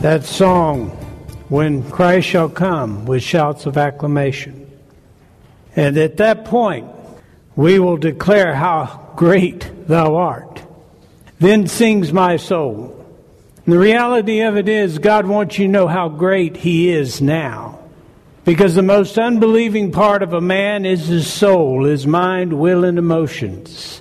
That song, When Christ Shall Come, with shouts of acclamation. And at that point, we will declare how great thou art. Then sings my soul. And the reality of it is, God wants you to know how great He is now. Because the most unbelieving part of a man is his soul, his mind, will, and emotions.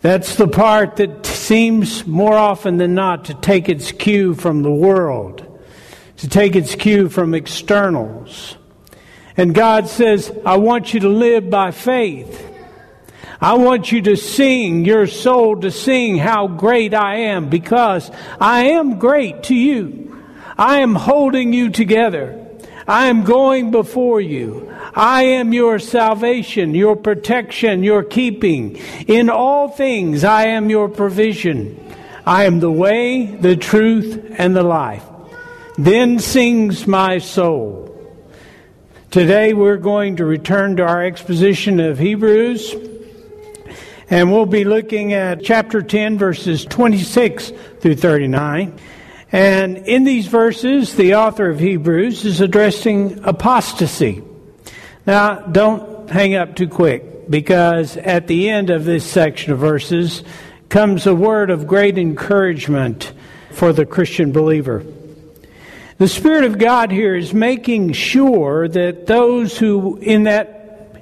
That's the part that seems more often than not to take its cue from the world, to take its cue from externals. And God says, I want you to live by faith. I want you to sing, your soul to sing how great I am because I am great to you. I am holding you together. I am going before you. I am your salvation, your protection, your keeping. In all things, I am your provision. I am the way, the truth, and the life. Then sings my soul. Today we're going to return to our exposition of Hebrews, and we'll be looking at chapter 10, verses 26 through 39. And in these verses, the author of Hebrews is addressing apostasy. Now, don't hang up too quick because at the end of this section of verses comes a word of great encouragement for the Christian believer. The Spirit of God here is making sure that those who in that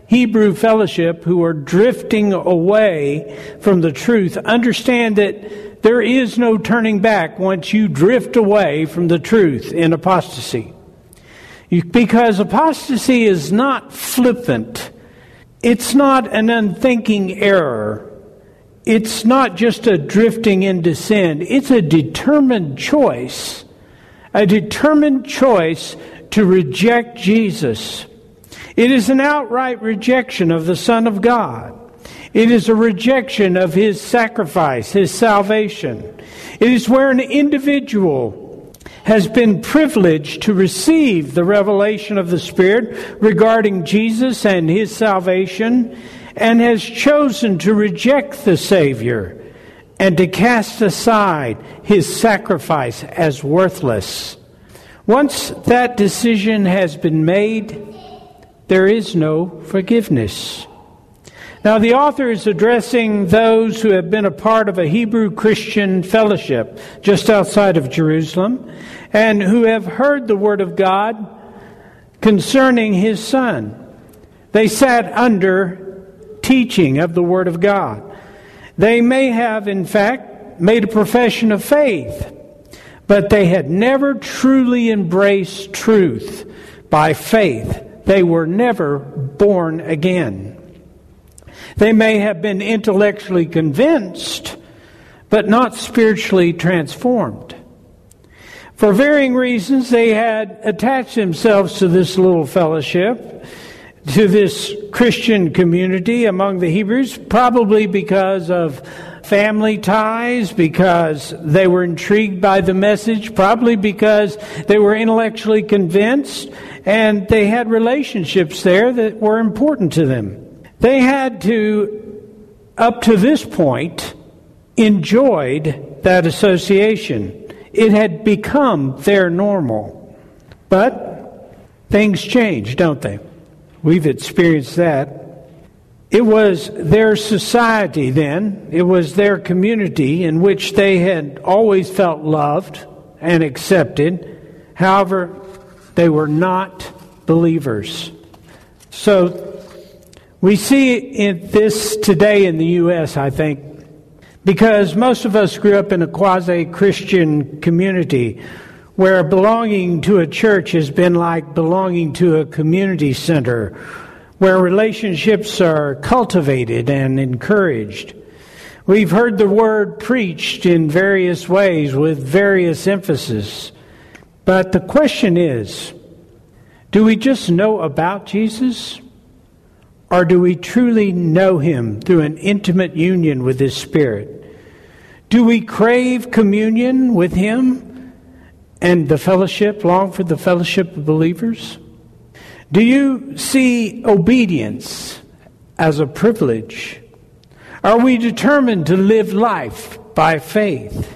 Hebrew fellowship who are drifting away from the truth understand that there is no turning back once you drift away from the truth in apostasy. Because apostasy is not flippant. It's not an unthinking error. It's not just a drifting into sin. It's a determined choice. A determined choice to reject Jesus. It is an outright rejection of the Son of God. It is a rejection of His sacrifice, His salvation. It is where an individual has been privileged to receive the revelation of the Spirit regarding Jesus and his salvation and has chosen to reject the Savior and to cast aside his sacrifice as worthless. Once that decision has been made, there is no forgiveness. Now, the author is addressing those who have been a part of a Hebrew Christian fellowship just outside of Jerusalem and who have heard the word of God concerning his son. They sat under teaching of the word of God. They may have, in fact, made a profession of faith, but they had never truly embraced truth by faith. They were never born again. They may have been intellectually convinced, but not spiritually transformed. For varying reasons, they had attached themselves to this little fellowship, to this Christian community among the Hebrews, probably because of family ties, because they were intrigued by the message, probably because they were intellectually convinced, and they had relationships there that were important to them. They had to up to this point, enjoyed that association. It had become their normal. But things change, don't they? We've experienced that. It was their society then, it was their community in which they had always felt loved and accepted. However, they were not believers. So we see in this today in the U.S., I think, because most of us grew up in a quasi Christian community where belonging to a church has been like belonging to a community center where relationships are cultivated and encouraged. We've heard the word preached in various ways with various emphasis. But the question is do we just know about Jesus? Or do we truly know him through an intimate union with his Spirit? Do we crave communion with him and the fellowship, long for the fellowship of believers? Do you see obedience as a privilege? Are we determined to live life by faith?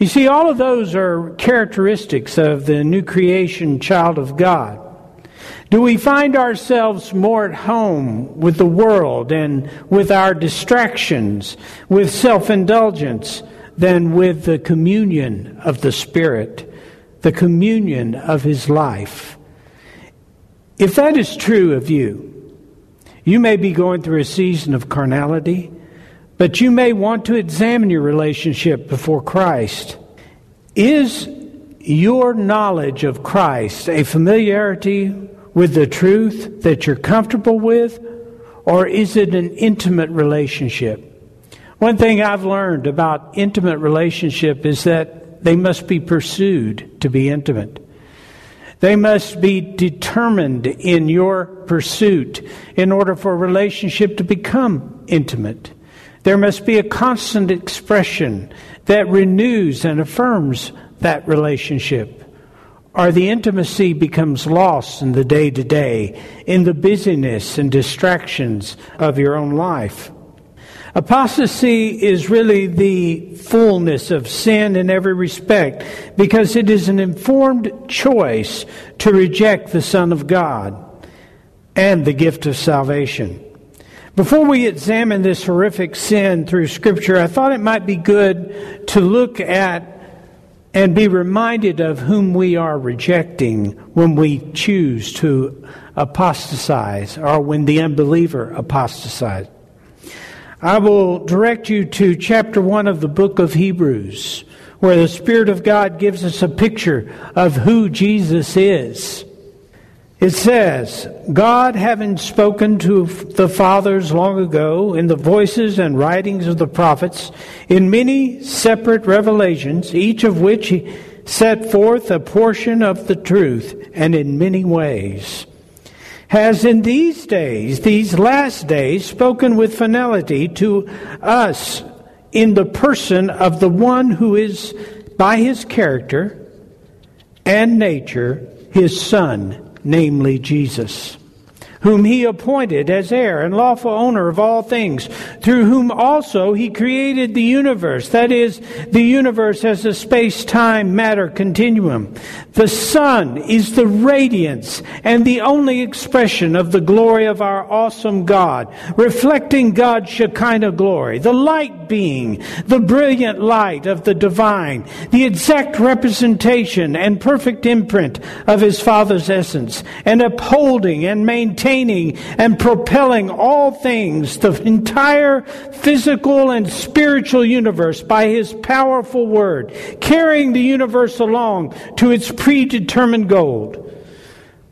You see, all of those are characteristics of the new creation child of God. Do we find ourselves more at home with the world and with our distractions, with self indulgence, than with the communion of the Spirit, the communion of His life? If that is true of you, you may be going through a season of carnality, but you may want to examine your relationship before Christ. Is your knowledge of Christ a familiarity with the truth that you're comfortable with, or is it an intimate relationship? One thing I've learned about intimate relationship is that they must be pursued to be intimate. They must be determined in your pursuit in order for a relationship to become intimate. There must be a constant expression that renews and affirms that relationship or the intimacy becomes lost in the day to day, in the busyness and distractions of your own life. Apostasy is really the fullness of sin in every respect because it is an informed choice to reject the Son of God and the gift of salvation. Before we examine this horrific sin through Scripture, I thought it might be good to look at and be reminded of whom we are rejecting when we choose to apostatize or when the unbeliever apostatizes. I will direct you to chapter 1 of the book of Hebrews, where the Spirit of God gives us a picture of who Jesus is. It says, God having spoken to the fathers long ago in the voices and writings of the prophets, in many separate revelations, each of which he set forth a portion of the truth, and in many ways, has in these days, these last days, spoken with finality to us in the person of the one who is, by his character and nature, his Son namely Jesus whom he appointed as heir and lawful owner of all things, through whom also he created the universe. That is, the universe as a space time matter continuum. The Son is the radiance and the only expression of the glory of our awesome God, reflecting God's Shekinah glory, the light being, the brilliant light of the divine, the exact representation and perfect imprint of his Father's essence, and upholding and maintaining maintaining and propelling all things, the entire physical and spiritual universe by his powerful word, carrying the universe along to its predetermined goal.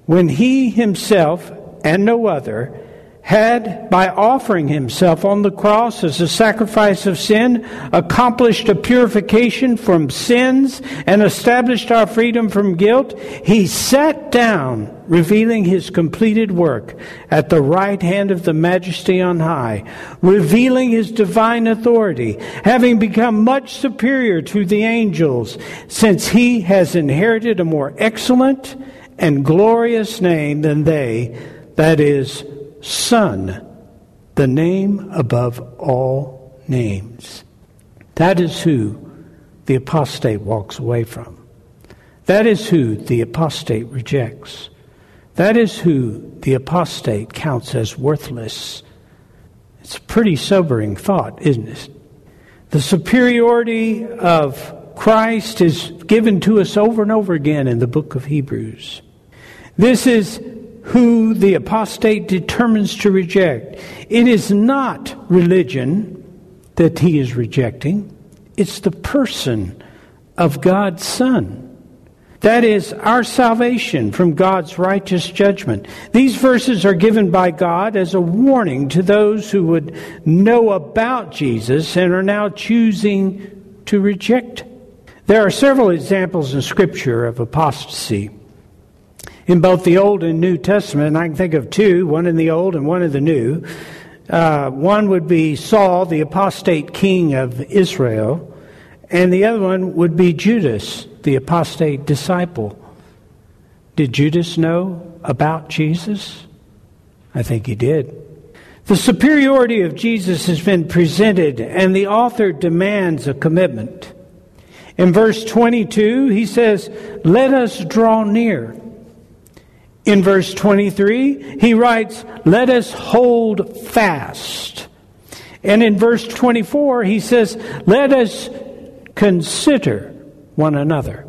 When he himself and no other had, by offering himself on the cross as a sacrifice of sin, accomplished a purification from sins and established our freedom from guilt, he sat down, revealing his completed work at the right hand of the majesty on high, revealing his divine authority, having become much superior to the angels, since he has inherited a more excellent and glorious name than they, that is, Son the name above all names. That is who the apostate walks away from. That is who the apostate rejects. That is who the apostate counts as worthless. It's a pretty sobering thought, isn't it? The superiority of Christ is given to us over and over again in the book of Hebrews. This is who the apostate determines to reject. It is not religion that he is rejecting, it's the person of God's Son. That is our salvation from God's righteous judgment. These verses are given by God as a warning to those who would know about Jesus and are now choosing to reject. There are several examples in Scripture of apostasy. In both the Old and New Testament, I can think of two, one in the Old and one in the New. Uh, one would be Saul, the apostate king of Israel, and the other one would be Judas, the apostate disciple. Did Judas know about Jesus? I think he did. The superiority of Jesus has been presented, and the author demands a commitment. In verse 22, he says, Let us draw near. In verse 23, he writes, Let us hold fast. And in verse 24, he says, Let us consider one another.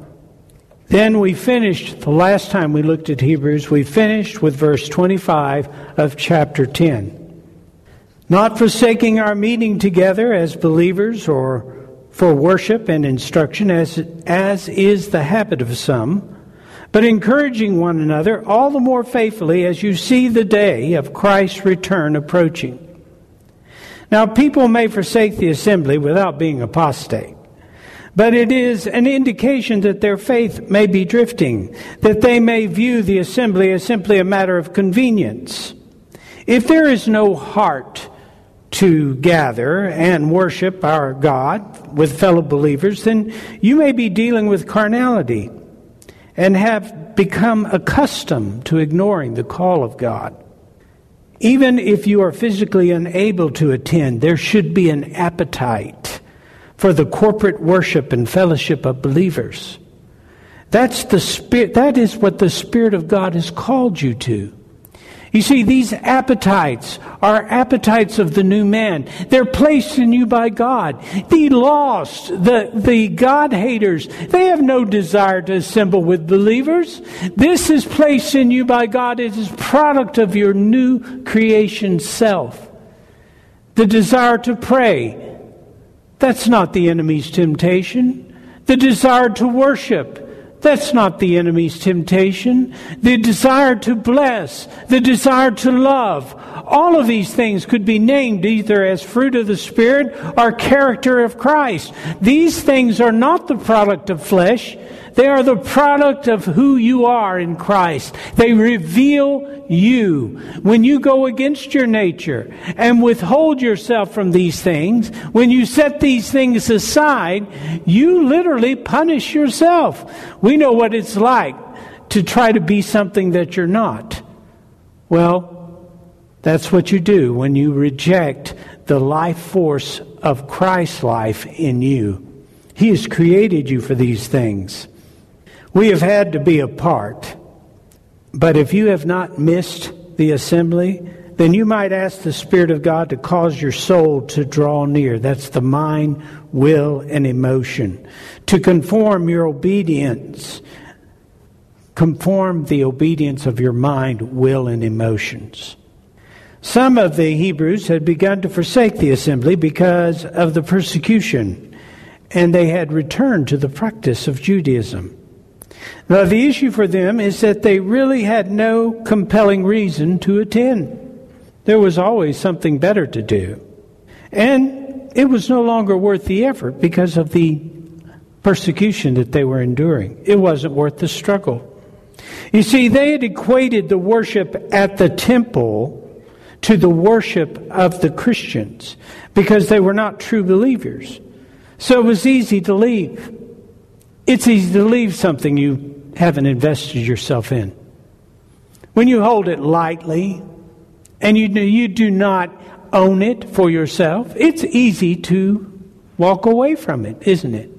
Then we finished, the last time we looked at Hebrews, we finished with verse 25 of chapter 10. Not forsaking our meeting together as believers or for worship and instruction, as, as is the habit of some, but encouraging one another all the more faithfully as you see the day of Christ's return approaching. Now, people may forsake the assembly without being apostate. But it is an indication that their faith may be drifting, that they may view the assembly as simply a matter of convenience. If there is no heart to gather and worship our God with fellow believers, then you may be dealing with carnality and have become accustomed to ignoring the call of God. Even if you are physically unable to attend, there should be an appetite for the corporate worship and fellowship of believers. That's the spirit, that is what the Spirit of God has called you to. You see, these appetites are appetites of the new man. They're placed in you by God. The lost, the, the God haters, they have no desire to assemble with believers. This is placed in you by God. It is product of your new creation self. The desire to pray, that's not the enemy's temptation. The desire to worship, that's not the enemy's temptation. The desire to bless, the desire to love, all of these things could be named either as fruit of the Spirit or character of Christ. These things are not the product of flesh. They are the product of who you are in Christ. They reveal you. When you go against your nature and withhold yourself from these things, when you set these things aside, you literally punish yourself. We know what it's like to try to be something that you're not. Well, that's what you do when you reject the life force of Christ's life in you. He has created you for these things. We have had to be apart. But if you have not missed the assembly, then you might ask the Spirit of God to cause your soul to draw near. That's the mind, will, and emotion. To conform your obedience, conform the obedience of your mind, will, and emotions. Some of the Hebrews had begun to forsake the assembly because of the persecution, and they had returned to the practice of Judaism. Now, the issue for them is that they really had no compelling reason to attend. There was always something better to do. And it was no longer worth the effort because of the persecution that they were enduring. It wasn't worth the struggle. You see, they had equated the worship at the temple to the worship of the Christians because they were not true believers. So it was easy to leave. It's easy to leave something you haven't invested yourself in. When you hold it lightly and you you do not own it for yourself, it's easy to walk away from it, isn't it?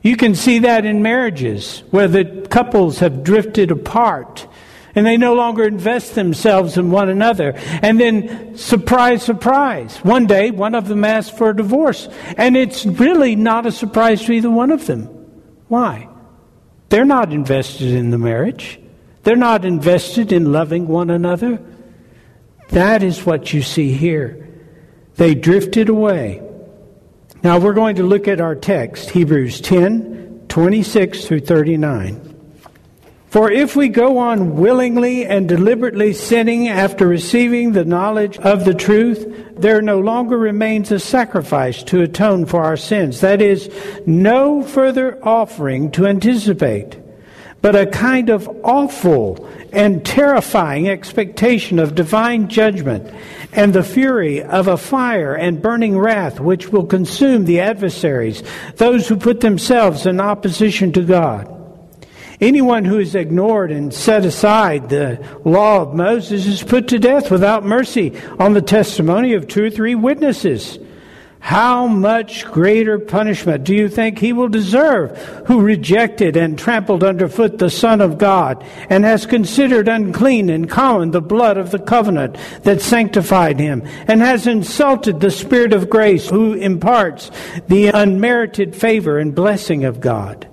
You can see that in marriages where the couples have drifted apart and they no longer invest themselves in one another. And then, surprise, surprise, one day one of them asks for a divorce. And it's really not a surprise to either one of them. Why? They're not invested in the marriage, they're not invested in loving one another. That is what you see here. They drifted away. Now we're going to look at our text, Hebrews 10 26 through 39. For if we go on willingly and deliberately sinning after receiving the knowledge of the truth, there no longer remains a sacrifice to atone for our sins. That is, no further offering to anticipate, but a kind of awful and terrifying expectation of divine judgment and the fury of a fire and burning wrath which will consume the adversaries, those who put themselves in opposition to God. Anyone who has ignored and set aside the law of Moses is put to death without mercy on the testimony of two or three witnesses. How much greater punishment do you think he will deserve who rejected and trampled underfoot the Son of God and has considered unclean and common the blood of the covenant that sanctified him and has insulted the Spirit of grace who imparts the unmerited favor and blessing of God?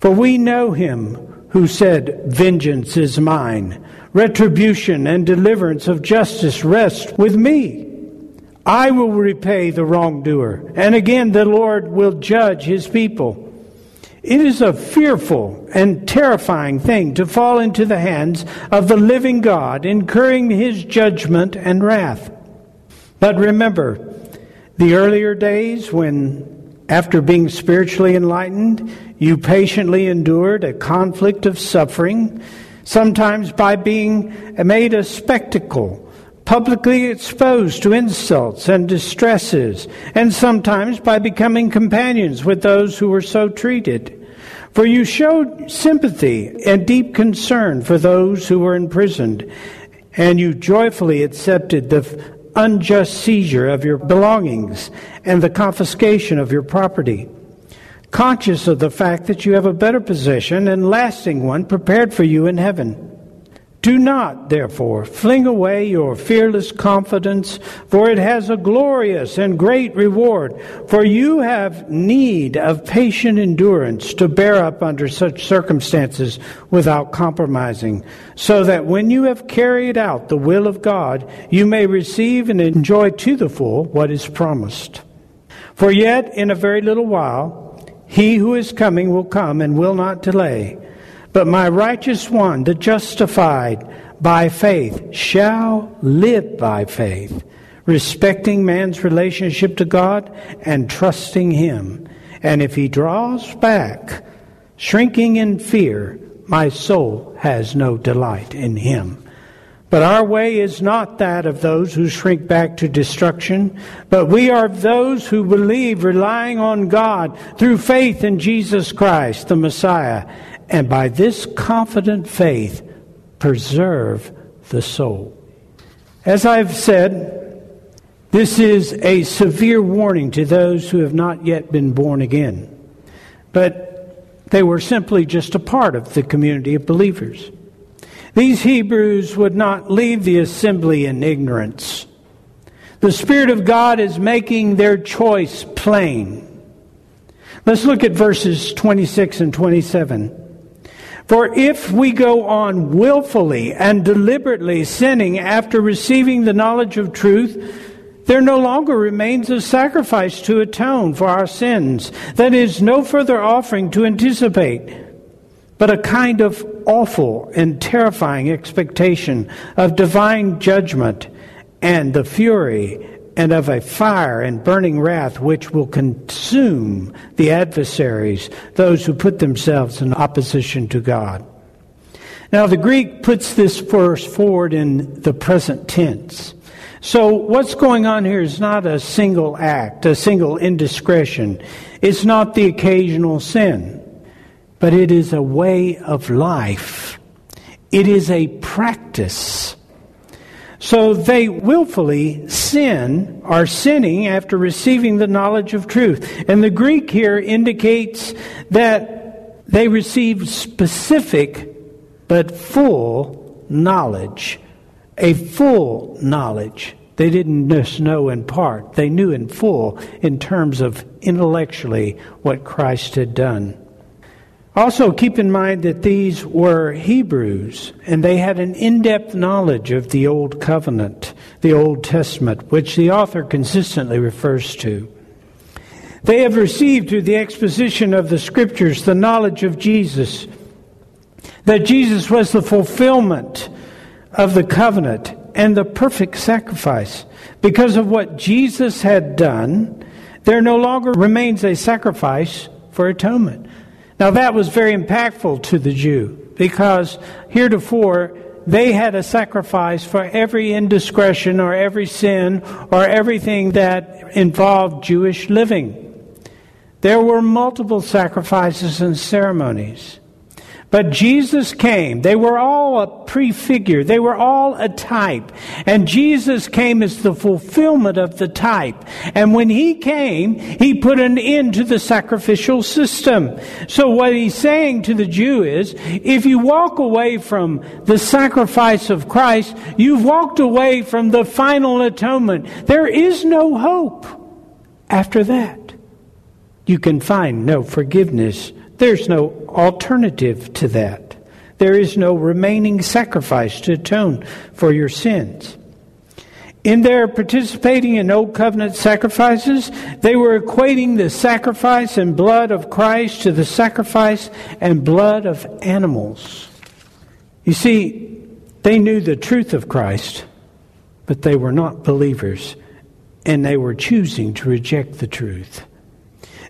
For we know him who said, Vengeance is mine. Retribution and deliverance of justice rest with me. I will repay the wrongdoer. And again, the Lord will judge his people. It is a fearful and terrifying thing to fall into the hands of the living God, incurring his judgment and wrath. But remember, the earlier days when, after being spiritually enlightened, you patiently endured a conflict of suffering, sometimes by being made a spectacle, publicly exposed to insults and distresses, and sometimes by becoming companions with those who were so treated. For you showed sympathy and deep concern for those who were imprisoned, and you joyfully accepted the unjust seizure of your belongings and the confiscation of your property conscious of the fact that you have a better position and lasting one prepared for you in heaven. Do not, therefore, fling away your fearless confidence, for it has a glorious and great reward. For you have need of patient endurance to bear up under such circumstances without compromising, so that when you have carried out the will of God, you may receive and enjoy to the full what is promised. For yet in a very little while, he who is coming will come and will not delay. But my righteous one, the justified by faith, shall live by faith, respecting man's relationship to God and trusting Him. And if he draws back, shrinking in fear, my soul has no delight in Him. But our way is not that of those who shrink back to destruction, but we are those who believe, relying on God through faith in Jesus Christ, the Messiah, and by this confident faith, preserve the soul. As I've said, this is a severe warning to those who have not yet been born again, but they were simply just a part of the community of believers. These Hebrews would not leave the assembly in ignorance. The Spirit of God is making their choice plain. Let's look at verses 26 and 27. For if we go on willfully and deliberately sinning after receiving the knowledge of truth, there no longer remains a sacrifice to atone for our sins. That is, no further offering to anticipate but a kind of awful and terrifying expectation of divine judgment and the fury and of a fire and burning wrath which will consume the adversaries, those who put themselves in opposition to God. Now, the Greek puts this verse forward in the present tense. So, what's going on here is not a single act, a single indiscretion. It's not the occasional sin but it is a way of life. It is a practice. So they willfully sin, are sinning after receiving the knowledge of truth. And the Greek here indicates that they received specific but full knowledge. A full knowledge. They didn't just know in part, they knew in full in terms of intellectually what Christ had done. Also, keep in mind that these were Hebrews, and they had an in depth knowledge of the Old Covenant, the Old Testament, which the author consistently refers to. They have received through the exposition of the Scriptures the knowledge of Jesus, that Jesus was the fulfillment of the covenant and the perfect sacrifice. Because of what Jesus had done, there no longer remains a sacrifice for atonement. Now, that was very impactful to the Jew because heretofore they had a sacrifice for every indiscretion or every sin or everything that involved Jewish living. There were multiple sacrifices and ceremonies. But Jesus came. They were all a prefigure. They were all a type. And Jesus came as the fulfillment of the type. And when he came, he put an end to the sacrificial system. So what he's saying to the Jew is, if you walk away from the sacrifice of Christ, you've walked away from the final atonement. There is no hope after that. You can find no forgiveness there's no alternative to that. There is no remaining sacrifice to atone for your sins. In their participating in Old Covenant sacrifices, they were equating the sacrifice and blood of Christ to the sacrifice and blood of animals. You see, they knew the truth of Christ, but they were not believers, and they were choosing to reject the truth.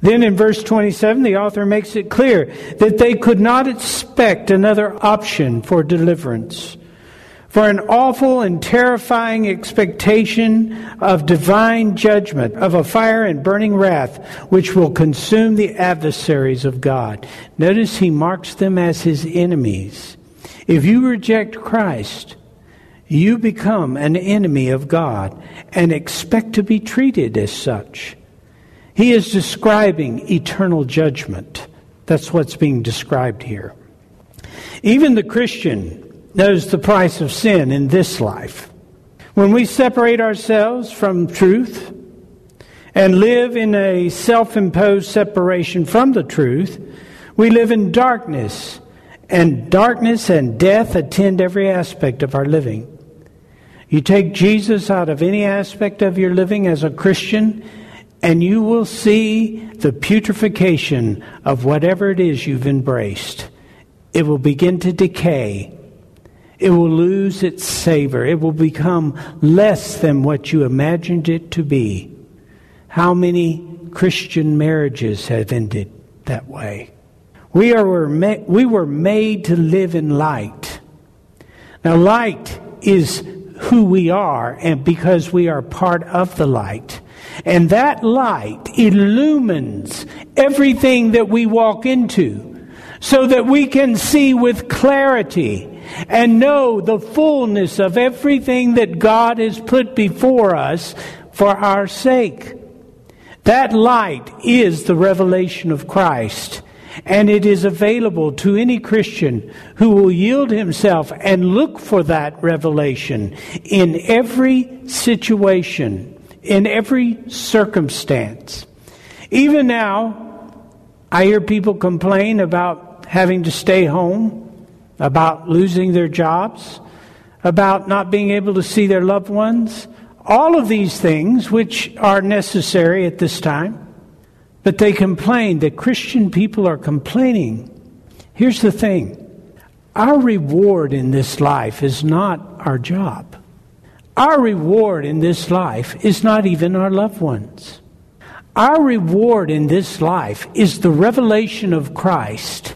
Then in verse 27, the author makes it clear that they could not expect another option for deliverance. For an awful and terrifying expectation of divine judgment, of a fire and burning wrath, which will consume the adversaries of God. Notice he marks them as his enemies. If you reject Christ, you become an enemy of God and expect to be treated as such. He is describing eternal judgment. That's what's being described here. Even the Christian knows the price of sin in this life. When we separate ourselves from truth and live in a self imposed separation from the truth, we live in darkness, and darkness and death attend every aspect of our living. You take Jesus out of any aspect of your living as a Christian, and you will see the putrefaction of whatever it is you've embraced. It will begin to decay. It will lose its savor. It will become less than what you imagined it to be. How many Christian marriages have ended that way? We, are, we were made to live in light. Now, light is who we are, and because we are part of the light. And that light illumines everything that we walk into so that we can see with clarity and know the fullness of everything that God has put before us for our sake. That light is the revelation of Christ. And it is available to any Christian who will yield himself and look for that revelation in every situation in every circumstance. Even now, I hear people complain about having to stay home, about losing their jobs, about not being able to see their loved ones. All of these things, which are necessary at this time, but they complain that Christian people are complaining. Here's the thing our reward in this life is not our job. Our reward in this life is not even our loved ones. Our reward in this life is the revelation of Christ.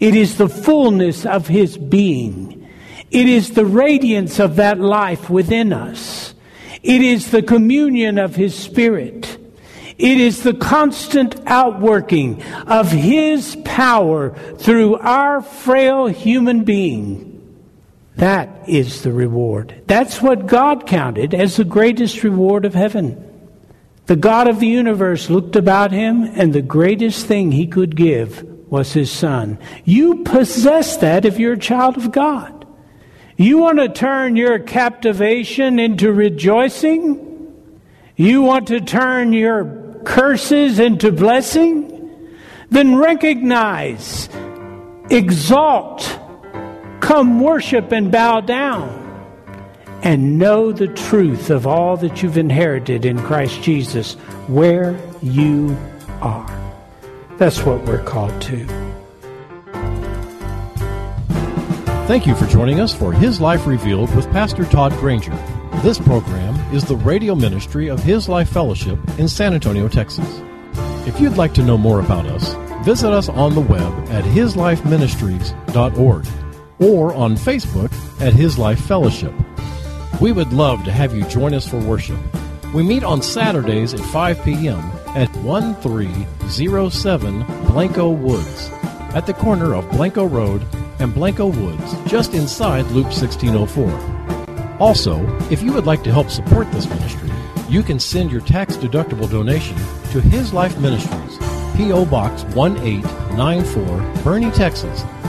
It is the fullness of His being. It is the radiance of that life within us. It is the communion of His Spirit. It is the constant outworking of His power through our frail human being. That is the reward. That's what God counted as the greatest reward of heaven. The God of the universe looked about him, and the greatest thing he could give was his son. You possess that if you're a child of God. You want to turn your captivation into rejoicing? You want to turn your curses into blessing? Then recognize, exalt, come worship and bow down and know the truth of all that you've inherited in Christ Jesus where you are. That's what we're called to. Thank you for joining us for His Life Revealed with Pastor Todd Granger. This program is the radio ministry of His Life Fellowship in San Antonio, Texas. If you'd like to know more about us, visit us on the web at hislifeministries.org or on Facebook at His Life Fellowship. We would love to have you join us for worship. We meet on Saturdays at 5 p.m. at 1307 Blanco Woods, at the corner of Blanco Road and Blanco Woods, just inside Loop 1604. Also, if you would like to help support this ministry, you can send your tax deductible donation to His Life Ministries, P.O. Box 1894, Boerne, Texas